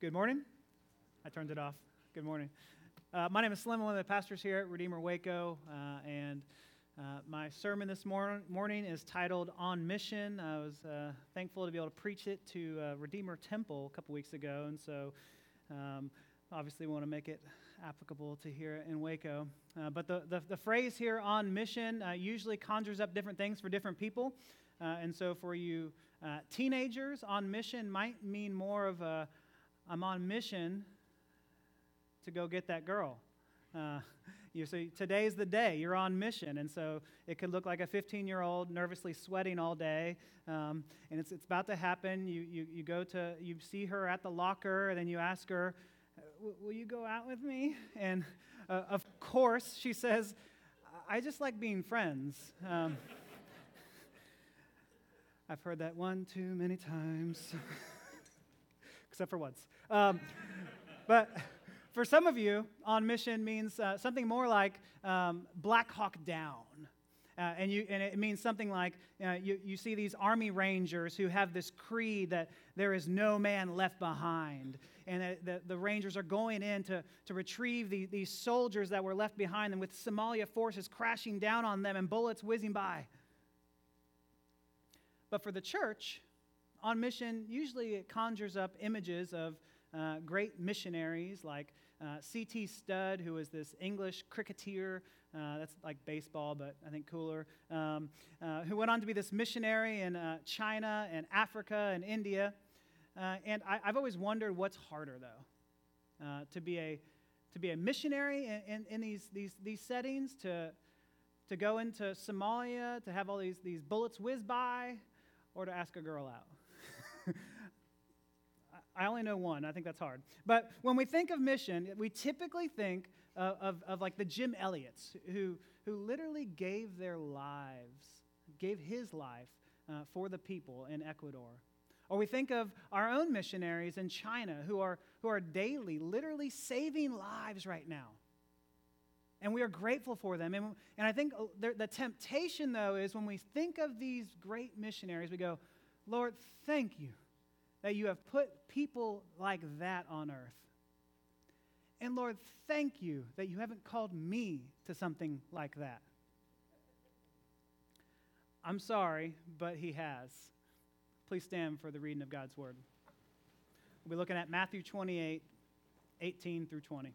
Good morning. I turned it off. Good morning. Uh, my name is Slim. I'm one of the pastors here at Redeemer Waco, uh, and uh, my sermon this mor- morning is titled On Mission. I was uh, thankful to be able to preach it to uh, Redeemer Temple a couple weeks ago, and so um, obviously we want to make it applicable to here in Waco. Uh, but the, the, the, phrase here, on mission, usually conjures up different things for different people. and so for you teenagers, on mission might mean more of a I'm on mission to go get that girl. Uh, you see, today's the day. You're on mission. And so it could look like a 15 year old nervously sweating all day. Um, and it's, it's about to happen. You, you, you go to, you see her at the locker, and then you ask her, Will you go out with me? And uh, of course, she says, I just like being friends. Um, I've heard that one too many times, except for once. Um, but for some of you, on mission means uh, something more like um, Black Hawk Down. Uh, and, you, and it means something like uh, you, you see these army rangers who have this creed that there is no man left behind. And the, the rangers are going in to, to retrieve the, these soldiers that were left behind, and with Somalia forces crashing down on them and bullets whizzing by. But for the church, on mission, usually it conjures up images of uh, great missionaries like uh, C.T. Studd, who was this English cricketer. Uh, that's like baseball, but I think cooler. Um, uh, who went on to be this missionary in uh, China and Africa and India. Uh, and I, have always wondered what's harder, though, to be a to be a missionary in, in, in, these, these, these settings, to, to go into Somalia, to have all these, these bullets whiz by, or to ask a girl out. I only know one. I think that's hard. But when we think of mission, we typically think of, of, of, like the Jim Elliots who, who literally gave their lives, gave his life uh, for the people in Ecuador. Or we think of our own missionaries in China who are, who are daily, literally saving lives right now. And we are grateful for them. And, and I think uh, the, the temptation, though, is when we think of these great missionaries, we go, Lord, thank you that you have put people like that on earth. And Lord, thank you that you haven't called me to something like that. I'm sorry, but He has. Please stand for the reading of God's Word. We'll be looking at Matthew 28 18 through 20.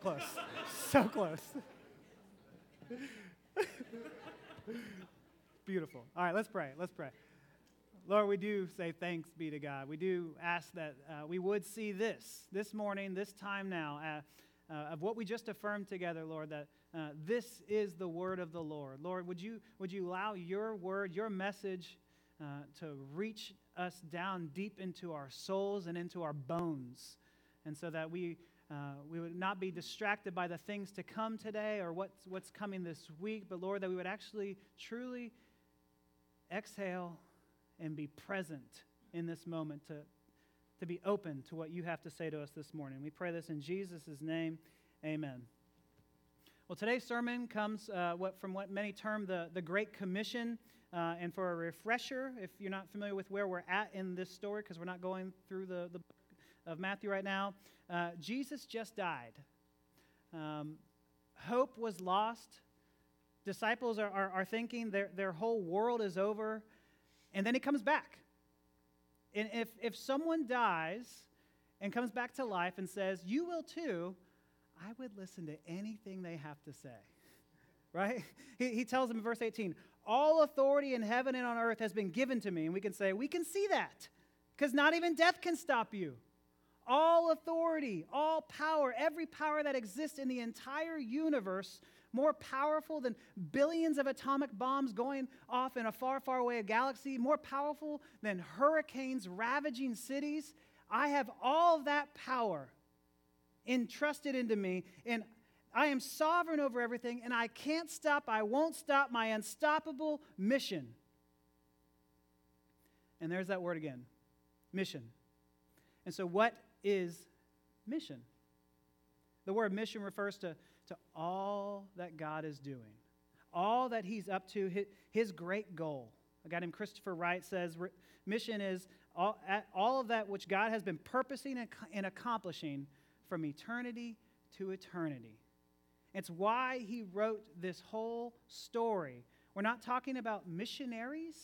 Close. so close. Beautiful. All right, let's pray. Let's pray. Lord, we do say thanks be to God. We do ask that uh, we would see this, this morning, this time now, uh, uh, of what we just affirmed together, Lord, that uh, this is the word of the Lord. Lord, would you, would you allow your word, your message, uh, to reach us down deep into our souls and into our bones, and so that we uh, we would not be distracted by the things to come today or what's, what's coming this week, but Lord, that we would actually truly exhale and be present in this moment to, to be open to what you have to say to us this morning. We pray this in Jesus' name. Amen. Well, today's sermon comes uh, what, from what many term the, the Great Commission. Uh, and for a refresher, if you're not familiar with where we're at in this story, because we're not going through the, the of Matthew right now, uh, Jesus just died. Um, hope was lost. Disciples are, are, are thinking their, their whole world is over. And then he comes back. And if, if someone dies and comes back to life and says, You will too, I would listen to anything they have to say. Right? He, he tells them in verse 18, All authority in heaven and on earth has been given to me. And we can say, We can see that because not even death can stop you. All authority, all power, every power that exists in the entire universe, more powerful than billions of atomic bombs going off in a far, far away galaxy, more powerful than hurricanes ravaging cities. I have all that power entrusted into me, and I am sovereign over everything, and I can't stop, I won't stop my unstoppable mission. And there's that word again mission. And so, what is mission? The word mission refers to, to all that God is doing, all that He's up to, his, his great goal. A guy named Christopher Wright says mission is all, all of that which God has been purposing and accomplishing from eternity to eternity. It's why he wrote this whole story. We're not talking about missionaries,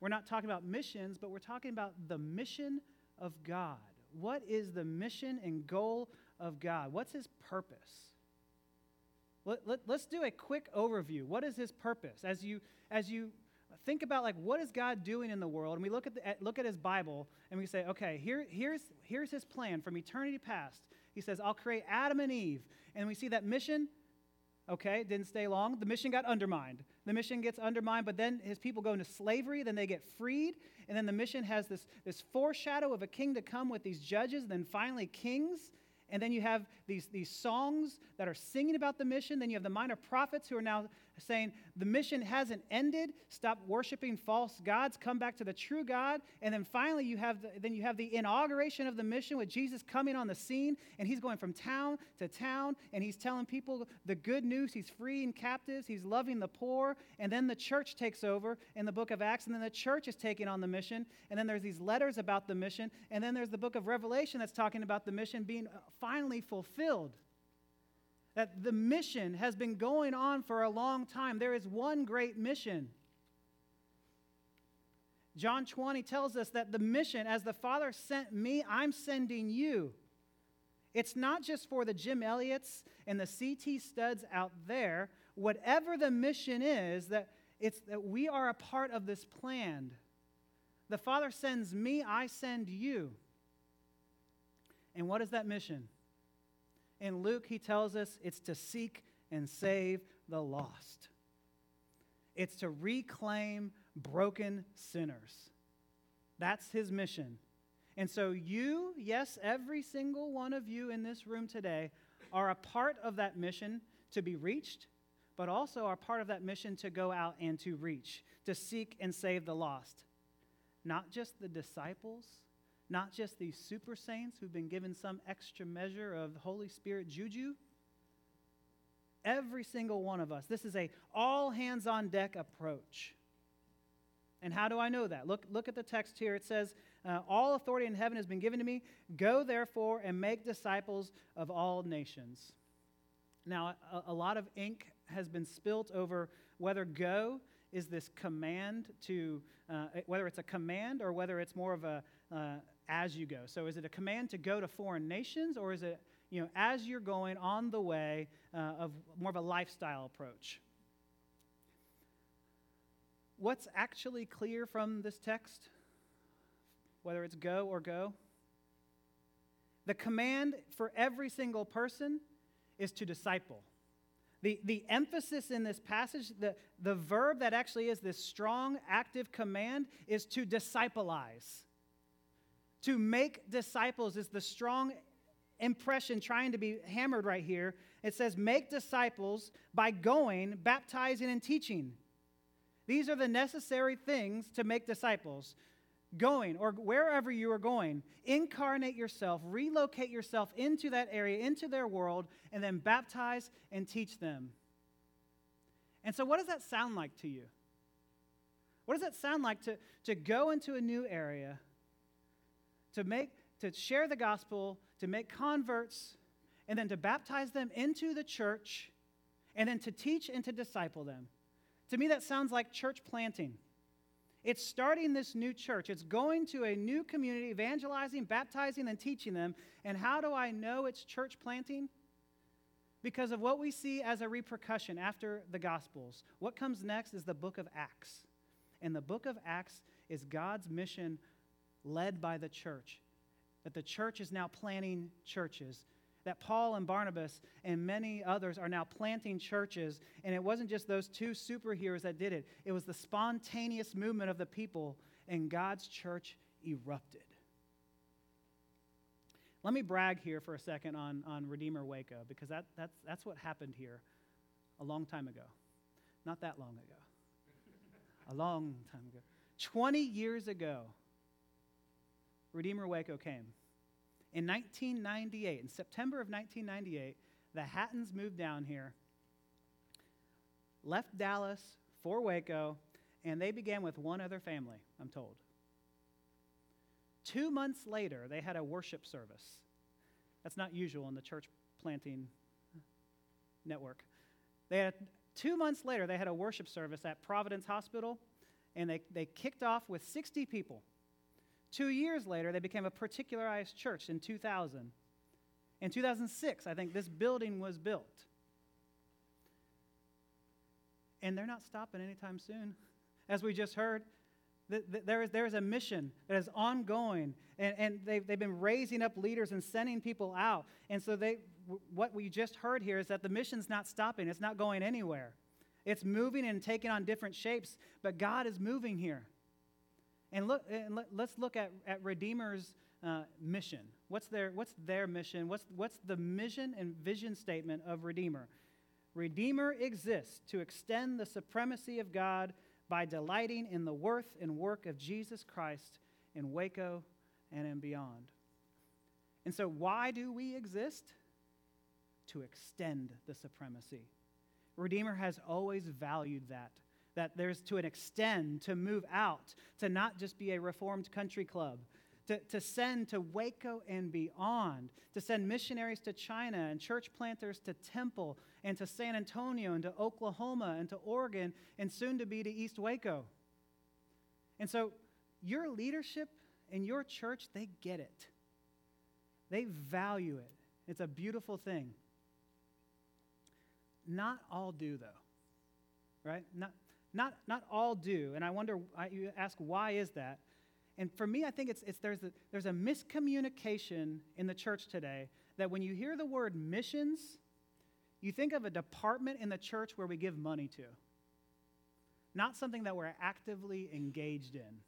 we're not talking about missions, but we're talking about the mission of God. What is the mission and goal of God? What's his purpose? Let, let, us do a quick overview. What is his purpose? As you, as you think about like what is God doing in the world, and we look at, the, at, look at his Bible and we say, okay, here, here's, here's his plan from eternity past. He says, I'll create Adam and Eve. And we see that mission, okay, didn't stay long. The mission got undermined. The mission gets undermined, but then his people go into slavery, then they get freed, and then the mission has this, this foreshadow of a king to come with these judges, and then finally kings. And then you have these, these songs that are singing about the mission. Then you have the minor prophets who are now saying, the mission hasn't ended. Stop worshiping false gods. Come back to the true God. And then finally, you have the, then you have the inauguration of the mission with Jesus coming on the scene. And he's going from town to town. And he's telling people the good news. He's freeing captives. He's loving the poor. And then the church takes over in the book of Acts. And then the church is taking on the mission. And then there's these letters about the mission. And then there's the book of Revelation that's talking about the mission being finally fulfilled. That the mission has been going on for a long time. There is one great mission. John 20 tells us that the mission, as the Father sent me, I'm sending you. It's not just for the Jim Elliots and the CT Studds out there. Whatever the mission is, that it's that we are a part of this plan. The Father sends me, I send you. And what is that mission? In Luke, he tells us it's to seek and save the lost, it's to reclaim broken sinners. That's his mission. And so, you, yes, every single one of you in this room today, are a part of that mission to be reached, but also are part of that mission to go out and to reach, to seek and save the lost. Not just the disciples, not just these super saints who've been given some extra measure of Holy Spirit juju. Every single one of us. This is a all hands on deck approach. And how do I know that? Look, look at the text here. It says, uh, All authority in heaven has been given to me. Go therefore and make disciples of all nations. Now, a, a lot of ink has been spilt over whether go is this command to, uh, whether it's a command or whether it's more of a, uh, as you go. So is it a command to go to foreign nations, or is it, you know, as you're going on the way uh, of more of a lifestyle approach? What's actually clear from this text, whether it's go or go? The command for every single person is to disciple. The, the emphasis in this passage, the, the verb that actually is this strong, active command, is to discipleize. To make disciples is the strong impression trying to be hammered right here. It says, make disciples by going, baptizing, and teaching. These are the necessary things to make disciples. Going, or wherever you are going, incarnate yourself, relocate yourself into that area, into their world, and then baptize and teach them. And so, what does that sound like to you? What does that sound like to, to go into a new area? To make to share the gospel, to make converts, and then to baptize them into the church, and then to teach and to disciple them. To me, that sounds like church planting. It's starting this new church. It's going to a new community, evangelizing, baptizing, and teaching them. And how do I know it's church planting? Because of what we see as a repercussion after the Gospels. What comes next is the book of Acts. And the book of Acts is God's mission led by the church. that the church is now planting churches, that Paul and Barnabas and many others are now planting churches. And it wasn't just those two superheroes that did it, it was the spontaneous movement of the people, and God's church erupted. Let me brag here for a second on, on Redeemer Waco, because that, that's, that's what happened here a long time ago. Not that long ago. a long time ago. 20 years ago, Redeemer Waco came. In 1998, in September of 1998, the Hattons moved down here, left Dallas for Waco, and they began with one other family, I'm told. Two months later, they had a worship service. That's not usual in the church planting network. They had, two months later, they had a worship service at Providence Hospital, and they, they kicked off with 60 people. Two years later, they became a particularized church in 2000. In 2006, I think this building was built. And they're not stopping anytime soon. As we just heard, there is, there is a mission that is ongoing, and, and they've, they've been raising up leaders and sending people out. And so, they, what we just heard here is that the mission's not stopping, it's not going anywhere. It's moving and taking on different shapes, but God is moving here. And, look, and let, us look at, at Redeemer's uh, mission. What's their, what's their mission? What's, what's the mission and vision statement of Redeemer? Redeemer exists to extend the supremacy of God by delighting in the worth and work of Jesus Christ in Waco and in beyond. And so, why do we exist? To extend the supremacy. Redeemer has always valued that that there's to an extend, to move out, to not just be a reformed country club, to, to send to Waco and beyond, to send missionaries to China and church planters to Temple and to San Antonio and to Oklahoma and to Oregon and soon to be to East Waco. And so your leadership and your church, they get it. They value it. It's a beautiful thing. Not all do, though, right? Not, not, not all do. And I wonder, I, you ask, why is that? And for me, I think it's, it's there's, a, there's a miscommunication in the church today that when you hear the word missions, you think of a department in the church where we give money to, not something that we're actively engaged in.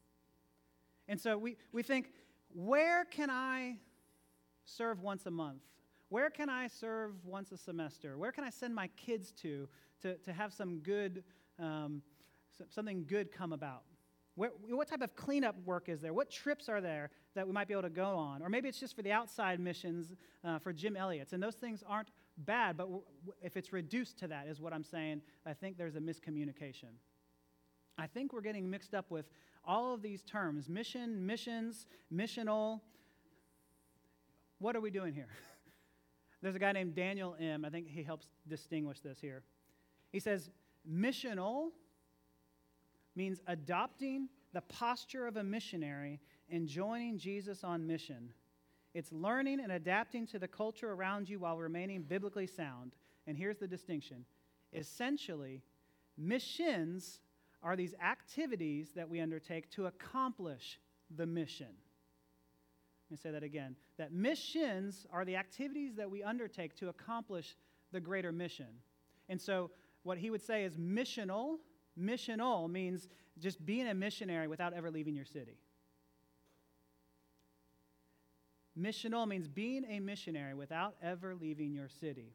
And so we, we think, where can I serve once a month? Where can I serve once a semester? Where can I send my kids to to, to have some good um, something good come about? What, what type of cleanup work is there? What trips are there that we might be able to go on? Or maybe it's just for the outside missions uh, for Jim Elliot's. And those things aren't bad, but w- if it's reduced to that, is what I'm saying, I think there's a miscommunication. I think we're getting mixed up with all of these terms mission, missions, missional. What are we doing here? There's a guy named Daniel Im I think he helps distinguish this here. He says, missional means adopting the posture of a missionary and joining Jesus on mission. It's learning and adapting to the culture around you while remaining biblically sound. And here's the distinction essentially, missions are these activities that we undertake to accomplish the mission. Let me say that again. That missions are the activities that we undertake to accomplish the greater mission. And so, what he would say is missional Missional means just being a missionary without ever leaving your city. Missional means being a missionary without ever leaving your city.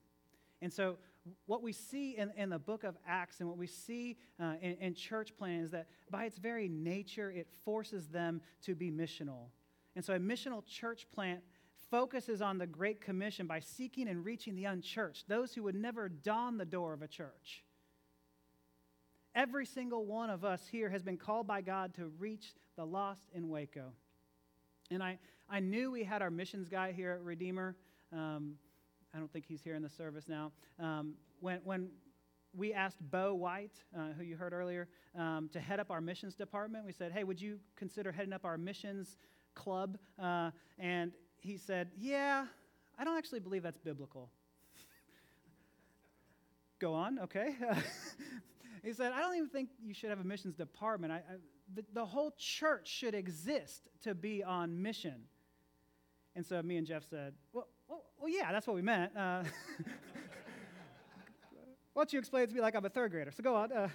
And so, what we see in, in the book of Acts and what we see uh, in, in church planting is that by its very nature, it forces them to be missional. And so, a missional church plant focuses on the Great Commission by seeking and reaching the unchurched, those who would never don the door of a church. Every single one of us here has been called by God to reach the lost in Waco. And I, I knew we had our missions guy here at Redeemer. Um, I don't think he's here in the service now. Um, when, when we asked Bo White, uh, who you heard earlier, um, to head up our missions department, we said, hey, would you consider heading up our missions club? Uh, and he said, yeah, I don't actually believe that's biblical. Go on, okay. He said, I don't even think you should have a missions department. I, I, the, the whole church should exist to be on mission. And so me and Jeff said, Well, well, well yeah, that's what we meant. Uh, why don't you explain it to me like I'm a third grader? So go on. Uh,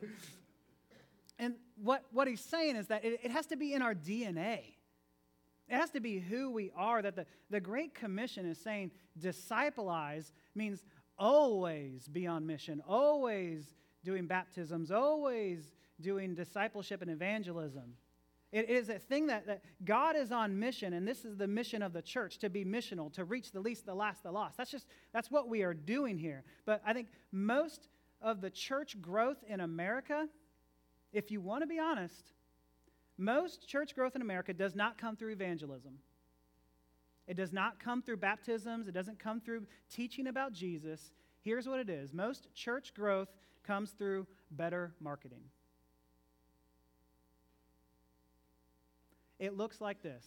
and what, what he's saying is that it, it has to be in our DNA. It has to be who we are. That the, the Great Commission is saying discipleize means always be on mission, always doing baptisms, always doing discipleship and evangelism. It is a thing that, that God is on mission, and this is the mission of the church to be missional, to reach the least, the last, the lost. That's just that's what we are doing here. But I think most of the church growth in America, if you want to be honest, most church growth in America does not come through evangelism. It does not come through baptisms. It doesn't come through teaching about Jesus. Here's what it is most church growth comes through better marketing. It looks like this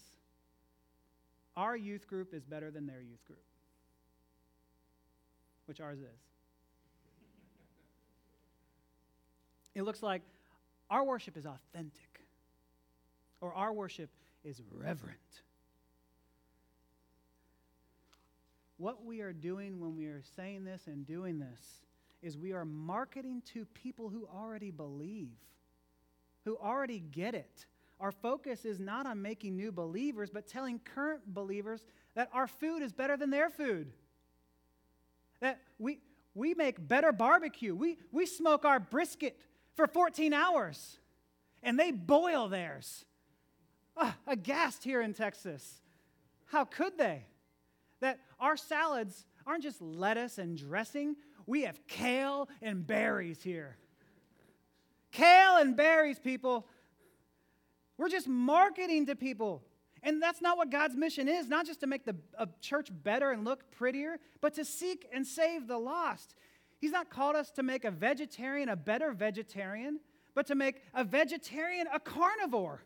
Our youth group is better than their youth group, which ours is. It looks like our worship is authentic, or our worship is reverent. What we are doing when we are saying this and doing this is we are marketing to people who already believe, who already get it. Our focus is not on making new believers, but telling current believers that our food is better than their food. That we, we make better barbecue. We, we smoke our brisket for 14 hours, and they boil theirs. Ah, aghast here in Texas. How could they? That our salads aren't just lettuce and dressing, we have kale and berries here. Kale and berries, people. We're just marketing to people. And that's not what God's mission is, not just to make the church better and look prettier, but to seek and save the lost. He's not called us to make a vegetarian a better vegetarian, but to make a vegetarian a carnivore.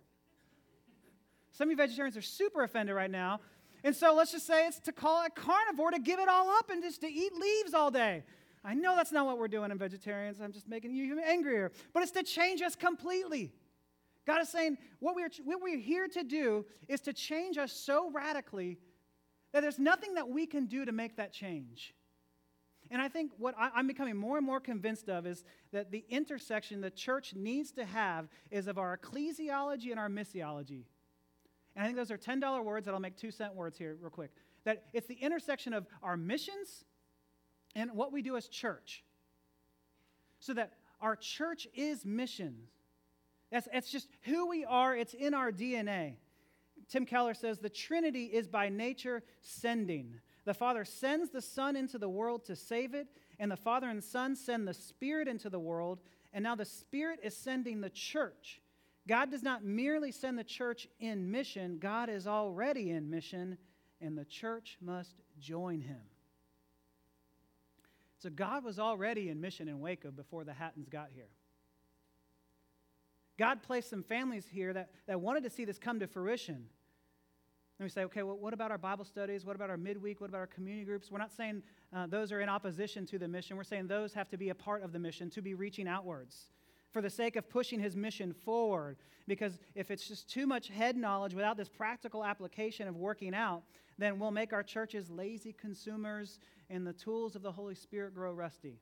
Some of you vegetarians are super offended right now. And so let's just say it's to call it carnivore to give it all up and just to eat leaves all day. I know that's not what we're doing in vegetarians. I'm just making you even angrier. But it's to change us completely. God is saying what we're, what we're here to do is to change us so radically that there's nothing that we can do to make that change. And I think what I, am becoming more and more convinced of is that the intersection the church needs to have is of our ecclesiology and our missiology. And I think those are $10 words that I'll make two cent words here, real quick. That it's the intersection of our missions and what we do as church. So that our church is missions. That's, that's just who we are, it's in our DNA. Tim Keller says the Trinity is by nature sending. The Father sends the Son into the world to save it, and the Father and Son send the Spirit into the world, and now the Spirit is sending the church. God does not merely send the church in mission, God is already in mission, and the church must join him. So God was already in mission in Waco before the Hattons got here. God placed some families here that, that wanted to see this come to fruition. And we say, okay, well, what about our Bible studies? What about our midweek? What about our community groups? We're not saying uh, those are in opposition to the mission. We're saying those have to be a part of the mission, to be reaching outwards for the sake of pushing his mission forward. Because if it's just too much head knowledge without this practical application of working out, then we'll make our churches lazy consumers and the tools of the Holy Spirit grow rusty.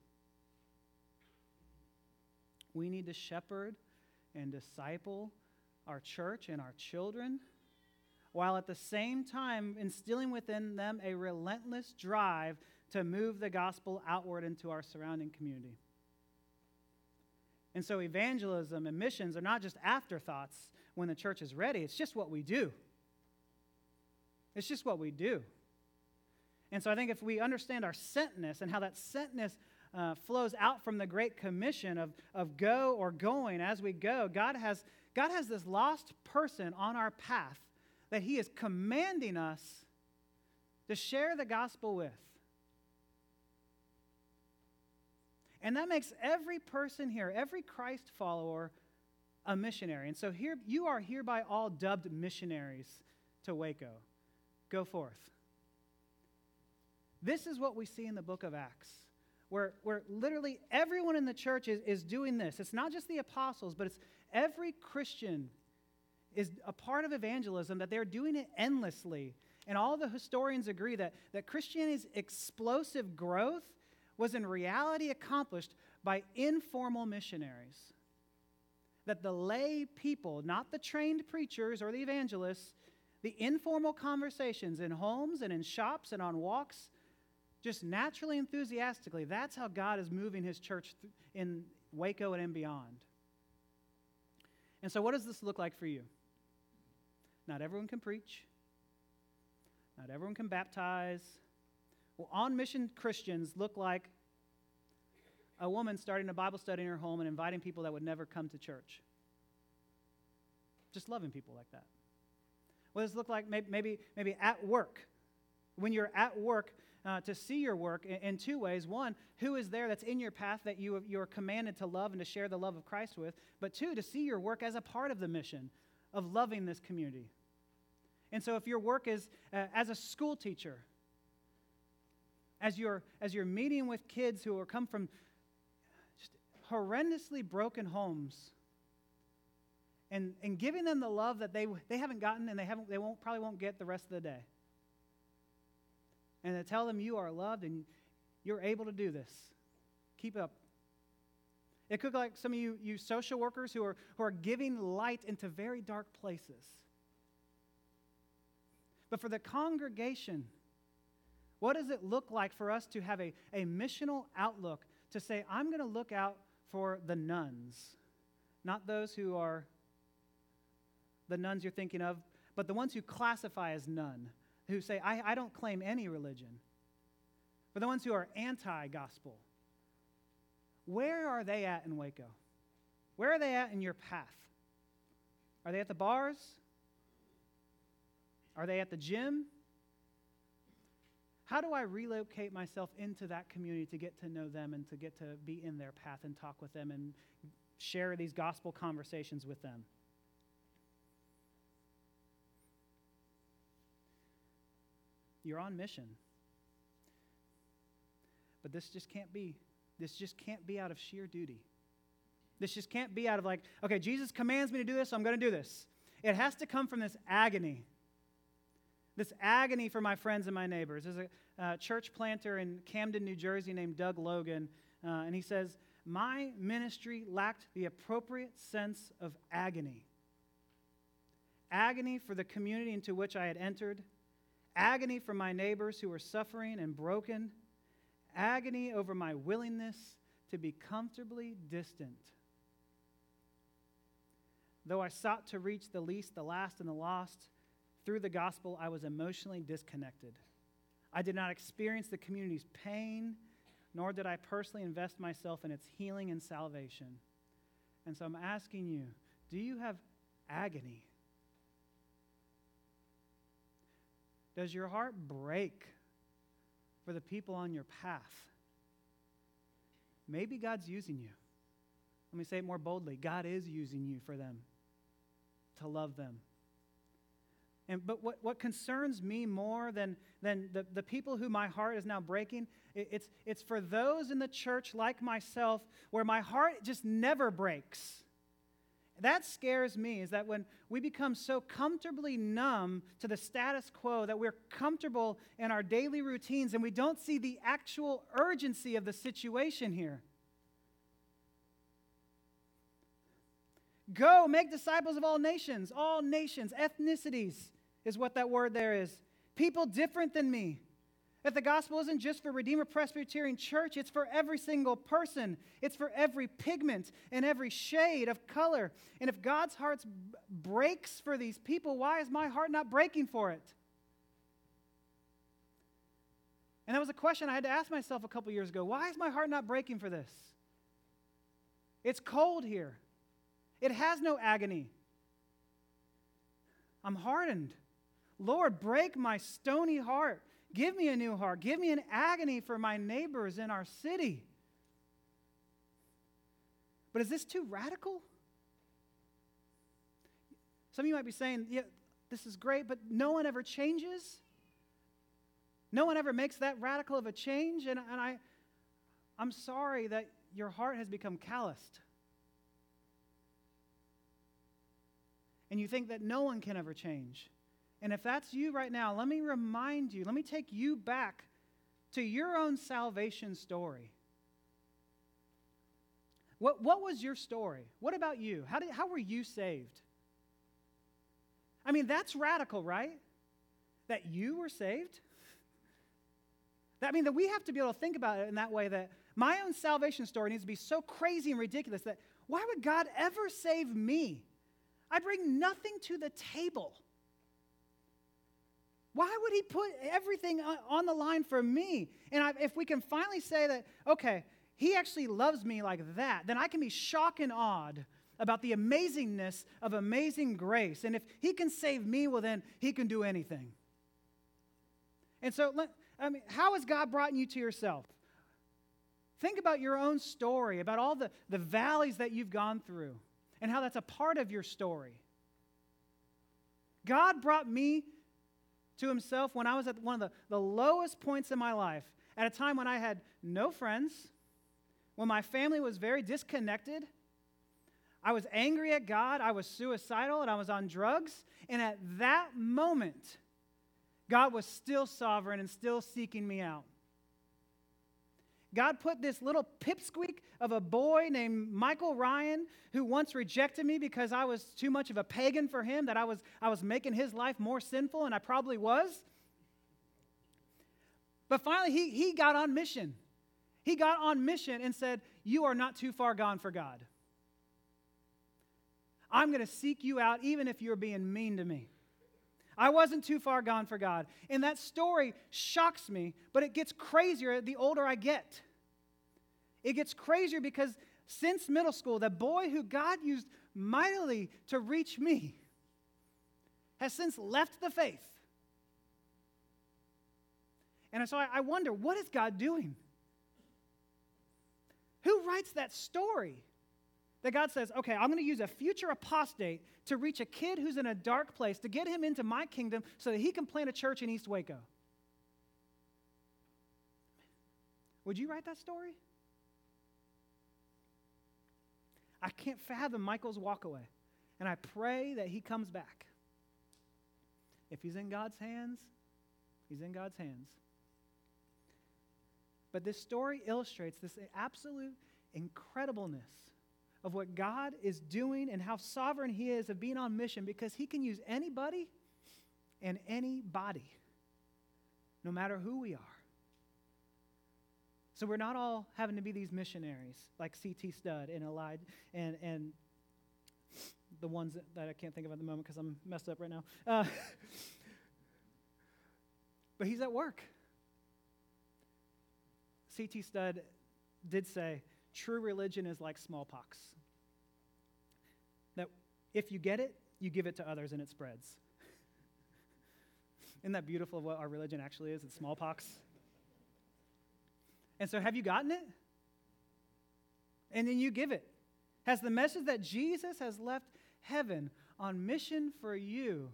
We need to shepherd and disciple our church and our children, while at the same time instilling within them a relentless drive to move the gospel outward into our surrounding community. And so, evangelism and missions are not just afterthoughts when the church is ready, it's just what we do. It's just what we do. And so, I think if we understand our sentness and how that sentness uh, flows out from the Great Commission of, of go or going as we go. God has, God has this lost person on our path that He is commanding us to share the gospel with. And that makes every person here, every Christ follower, a missionary. And so here you are hereby all dubbed missionaries to Waco. Go forth. This is what we see in the book of Acts where, where literally everyone in the church is, is doing this. It's not just the apostles, but it's every Christian is a part of evangelism that they're doing it endlessly. And all the historians agree that, that Christianity's explosive growth was in reality accomplished by informal missionaries. That the lay people, not the trained preachers or the evangelists, the informal conversations in homes and in shops and on walks, just naturally, enthusiastically, that's how God is moving his church in Waco and beyond. And so, what does this look like for you? Not everyone can preach, not everyone can baptize. Well, on mission Christians look like a woman starting a Bible study in her home and inviting people that would never come to church. Just loving people like that. What does it look like? Maybe, maybe, maybe at work. When you're at work, uh, to see your work in, in, two ways. One, who is there that's in your path that you, you're commanded to love and to share the love of Christ with. But two, to see your work as a part of the mission of loving this community. And so if your work is uh, as a school teacher, as you're, as you're meeting with kids who are come from just horrendously broken homes, and, and giving them the love that they, they haven't gotten and they, haven't, they won't, probably won't get the rest of the day. And to tell them you are loved and you're able to do this. Keep up. It could look like some of you, you social workers who are, who are giving light into very dark places. But for the congregation, what does it look like for us to have a, a missional outlook to say, I'm going to look out for the nuns, not those who are the nuns you're thinking of, but the ones who classify as none, who say, I, I don't claim any religion, for the ones who are anti gospel. Where are they at in Waco? Where are they at in your path? Are they at the bars? Are they at the gym? How do I relocate myself into that community to get to know them and to get to be in their path and talk with them and share these gospel conversations with them? You're on mission. But this just can't be. This just can't be out of sheer duty. This just can't be out of like, okay, Jesus commands me to do this, so I'm going to do this. It has to come from this agony. This agony for my friends and my neighbors. There's a uh, church planter in Camden, New Jersey named Doug Logan, uh, and he says, My ministry lacked the appropriate sense of agony. Agony for the community into which I had entered agony for my neighbors who were suffering and broken, agony over my willingness to be comfortably distant. Though I sought to reach the least, the last, and the lost, through the gospel, I was emotionally disconnected. I did not experience the community's pain, nor did I personally invest myself in its healing and salvation. And so I'm asking you do you have agony? Does your heart break for the people on your path? Maybe God's using you. Let me say it more boldly God is using you for them, to love them. And, but what, what concerns me more than, than the, the people who my heart is now breaking, it, it's, it's for those in the church like myself where my heart just never breaks. That scares me is that when we become so comfortably numb to the status quo that we're comfortable in our daily routines and we don't see the actual urgency of the situation here. Go, make disciples of all nations, all nations, ethnicities is what that word there is. People different than me. That the gospel isn't just for Redeemer Presbyterian Church, it's for every single person. It's for every pigment and every shade of color. And if God's heart breaks for these people, why is my heart not breaking for it? And that was a question I had to ask myself a couple years ago. Why is my heart not breaking for this? It's cold here. It has no agony. I'm hardened. Lord, break my stony heart. Give me a new heart. Give me an agony for my neighbors in our city. But is this too radical? Some of you might be saying, yeah, this is great, but no one ever changes. No one ever makes that radical of a change. And, and I, I'm sorry that your heart has become calloused. And you think that no one can ever change. And if that's you right now, let me remind you, let me take you back to your own salvation story. What, what was your story? What about you? How, did, how were you saved? I mean, that's radical, right? That you were saved? That, I mean, that we have to be able to think about it in that way that my own salvation story needs to be so crazy and ridiculous that why would God ever save me? I bring nothing to the table. Why would he put everything on the line for me? And I, if we can finally say that, okay, he actually loves me like that, then I can be shocked and awed about the amazingness of amazing grace. And if he can save me, well, then he can do anything. And so, I mean, how has God brought you to yourself? Think about your own story, about all the, the valleys that you've gone through, and how that's a part of your story. God brought me to himself when I was at one of the, the lowest points in my life, at a time when I had no friends, when my family was very disconnected. I was angry at God, I was suicidal, and I was on drugs. And at that moment, God was still sovereign and still seeking me out. God put this little pipsqueak of a boy named Michael Ryan who once rejected me because I was too much of a pagan for him, that I was, I was making his life more sinful, and I probably was. But finally, he, he got on mission. He got on mission and said, You are not too far gone for God. I'm going to seek you out even if you're being mean to me. I wasn't too far gone for God. And that story shocks me, but it gets crazier the older I get. It gets crazier because since middle school, the boy who God used mightily to reach me has since left the faith. And so I wonder, what is God doing? Who writes that story? That God says, okay, I'm going to use a future apostate to reach a kid who's in a dark place to get him into my kingdom so that he can plant a church in East Waco. Would you write that story? I can't fathom Michael's walkaway. And I pray that he comes back. If he's in God's hands, he's in God's hands. But this story illustrates this absolute incredibleness of what God is doing and how sovereign He is of being on mission because He can use anybody and anybody, no matter who we are. So we're not all having to be these missionaries like C.T. Studd and Elijah and, and the ones that, that I can't think of at the moment because I'm messed up right now. Uh, but he's at work. C.T. Studd did say, true religion is like smallpox. That if you get it, you give it to others and it spreads. Isn't that beautiful of what our religion actually is? It's smallpox. And so, have you gotten it? And then you give it. Has the message that Jesus has left heaven on mission for you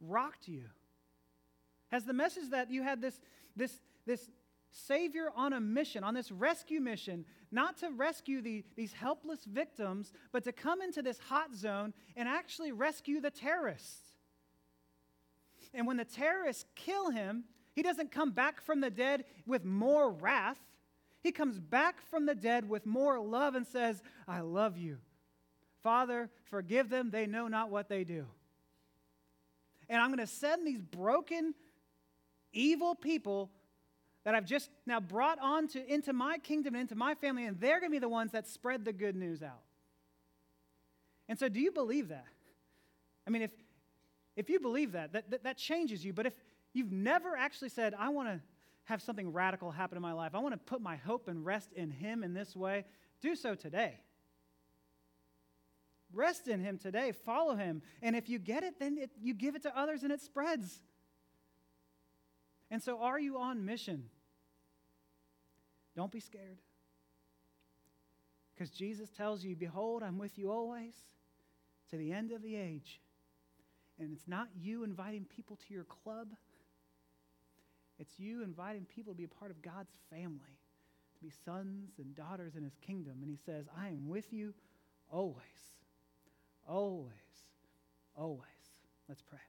rocked you? Has the message that you had this, this, this Savior on a mission, on this rescue mission, not to rescue the, these helpless victims, but to come into this hot zone and actually rescue the terrorists. And when the terrorists kill him, he doesn't come back from the dead with more wrath. He comes back from the dead with more love and says, I love you. Father, forgive them. They know not what they do. And I'm going to send these broken, evil people that I've just now brought on to, into my kingdom and into my family, and they're going to be the ones that spread the good news out. And so, do you believe that? I mean, if, if you believe that, that, that, that changes you. But if you've never actually said, I want to have something radical happen in my life, I want to put my hope and rest in Him in this way, do so today. Rest in Him today. Follow Him. And if you get it, then it, you give it to others and it spreads. And so, are you on mission? Don't be scared. Because Jesus tells you, Behold, I'm with you always to the end of the age. And it's not you inviting people to your club, it's you inviting people to be a part of God's family, to be sons and daughters in his kingdom. And he says, I am with you always, always, always. Let's pray.